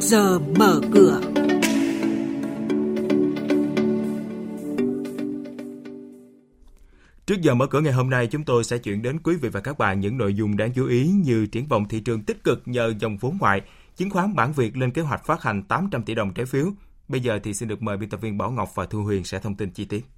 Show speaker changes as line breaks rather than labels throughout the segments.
trước giờ mở cửa.
Trước giờ mở cửa ngày hôm nay, chúng tôi sẽ chuyển đến quý vị và các bạn những nội dung đáng chú ý như triển vọng thị trường tích cực nhờ dòng vốn ngoại, chứng khoán bản Việt lên kế hoạch phát hành 800 tỷ đồng trái phiếu. Bây giờ thì xin được mời biên tập viên Bảo Ngọc và Thu Huyền sẽ thông tin chi tiết.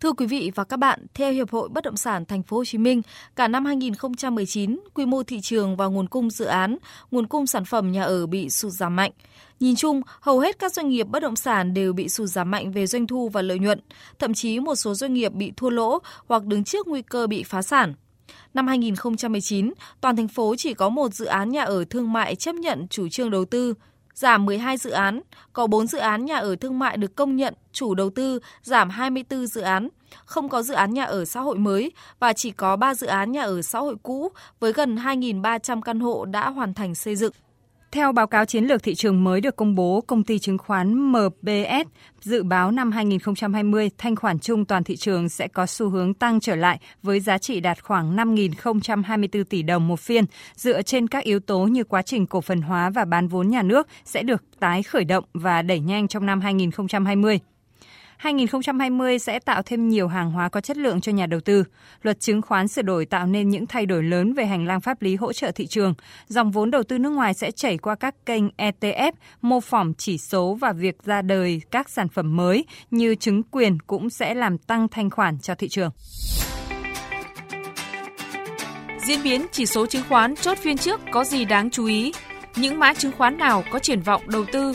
Thưa quý vị và các bạn, theo Hiệp hội Bất động sản Thành phố Hồ Chí Minh, cả năm 2019, quy mô thị trường và nguồn cung dự án, nguồn cung sản phẩm nhà ở bị sụt giảm mạnh. Nhìn chung, hầu hết các doanh nghiệp bất động sản đều bị sụt giảm mạnh về doanh thu và lợi nhuận, thậm chí một số doanh nghiệp bị thua lỗ hoặc đứng trước nguy cơ bị phá sản. Năm 2019, toàn thành phố chỉ có một dự án nhà ở thương mại chấp nhận chủ trương đầu tư, giảm 12 dự án, có 4 dự án nhà ở thương mại được công nhận chủ đầu tư, giảm 24 dự án, không có dự án nhà ở xã hội mới và chỉ có 3 dự án nhà ở xã hội cũ với gần 2.300 căn hộ đã hoàn thành xây dựng.
Theo báo cáo chiến lược thị trường mới được công bố, công ty chứng khoán MBS dự báo năm 2020 thanh khoản chung toàn thị trường sẽ có xu hướng tăng trở lại với giá trị đạt khoảng 5.024 tỷ đồng một phiên, dựa trên các yếu tố như quá trình cổ phần hóa và bán vốn nhà nước sẽ được tái khởi động và đẩy nhanh trong năm 2020. 2020 sẽ tạo thêm nhiều hàng hóa có chất lượng cho nhà đầu tư. Luật chứng khoán sửa đổi tạo nên những thay đổi lớn về hành lang pháp lý hỗ trợ thị trường. Dòng vốn đầu tư nước ngoài sẽ chảy qua các kênh ETF, mô phỏng chỉ số và việc ra đời các sản phẩm mới như chứng quyền cũng sẽ làm tăng thanh khoản cho thị trường.
Diễn biến chỉ số chứng khoán chốt phiên trước có gì đáng chú ý? Những mã chứng khoán nào có triển vọng đầu tư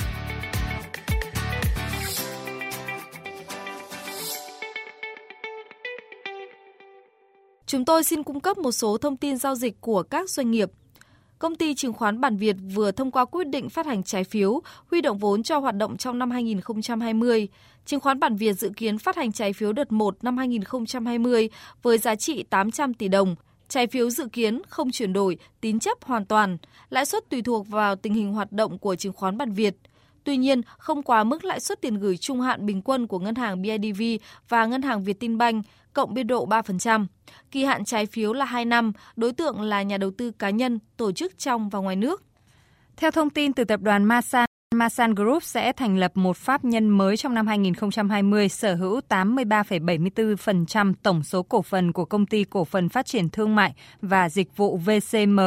Chúng tôi xin cung cấp một số thông tin giao dịch của các doanh nghiệp. Công ty chứng khoán Bản Việt vừa thông qua quyết định phát hành trái phiếu, huy động vốn cho hoạt động trong năm 2020. Chứng khoán Bản Việt dự kiến phát hành trái phiếu đợt 1 năm 2020 với giá trị 800 tỷ đồng. Trái phiếu dự kiến không chuyển đổi, tín chấp hoàn toàn, lãi suất tùy thuộc vào tình hình hoạt động của chứng khoán Bản Việt. Tuy nhiên, không quá mức lãi suất tiền gửi trung hạn bình quân của ngân hàng BIDV và ngân hàng Vietinbank cộng biên độ 3%. Kỳ hạn trái phiếu là 2 năm, đối tượng là nhà đầu tư cá nhân, tổ chức trong và ngoài nước.
Theo thông tin từ tập đoàn Masan, Masan Group sẽ thành lập một pháp nhân mới trong năm 2020 sở hữu 83,74% tổng số cổ phần của công ty cổ phần phát triển thương mại và dịch vụ VCM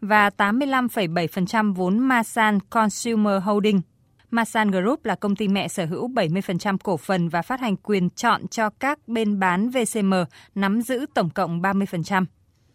và 85,7% vốn Masan Consumer Holding. Masan Group là công ty mẹ sở hữu 70% cổ phần và phát hành quyền chọn cho các bên bán VCM nắm giữ tổng cộng 30%.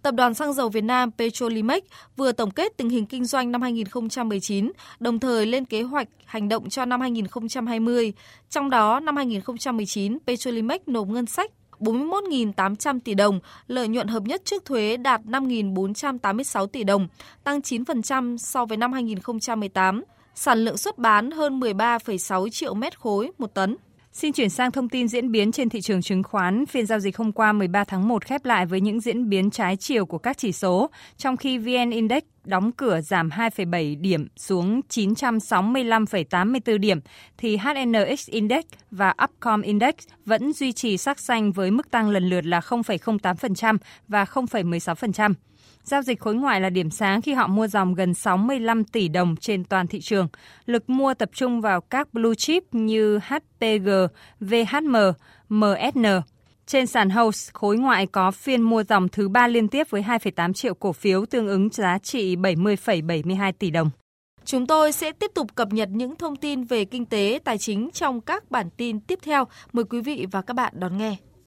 Tập đoàn Xăng dầu Việt Nam Petrolimex vừa tổng kết tình hình kinh doanh năm 2019, đồng thời lên kế hoạch hành động cho năm 2020. Trong đó, năm 2019, Petrolimex nộp ngân sách 41.800 tỷ đồng, lợi nhuận hợp nhất trước thuế đạt 5.486 tỷ đồng, tăng 9% so với năm 2018 sản lượng xuất bán hơn 13,6 triệu mét khối một tấn.
Xin chuyển sang thông tin diễn biến trên thị trường chứng khoán. Phiên giao dịch hôm qua 13 tháng 1 khép lại với những diễn biến trái chiều của các chỉ số, trong khi VN Index đóng cửa giảm 2,7 điểm xuống 965,84 điểm, thì HNX Index và Upcom Index vẫn duy trì sắc xanh với mức tăng lần lượt là 0,08% và 0,16%. Giao dịch khối ngoại là điểm sáng khi họ mua dòng gần 65 tỷ đồng trên toàn thị trường. Lực mua tập trung vào các blue chip như HPG, VHM, MSN. Trên sàn House, khối ngoại có phiên mua dòng thứ ba liên tiếp với 2,8 triệu cổ phiếu tương ứng giá trị 70,72 tỷ đồng.
Chúng tôi sẽ tiếp tục cập nhật những thông tin về kinh tế, tài chính trong các bản tin tiếp theo. Mời quý vị và các bạn đón nghe.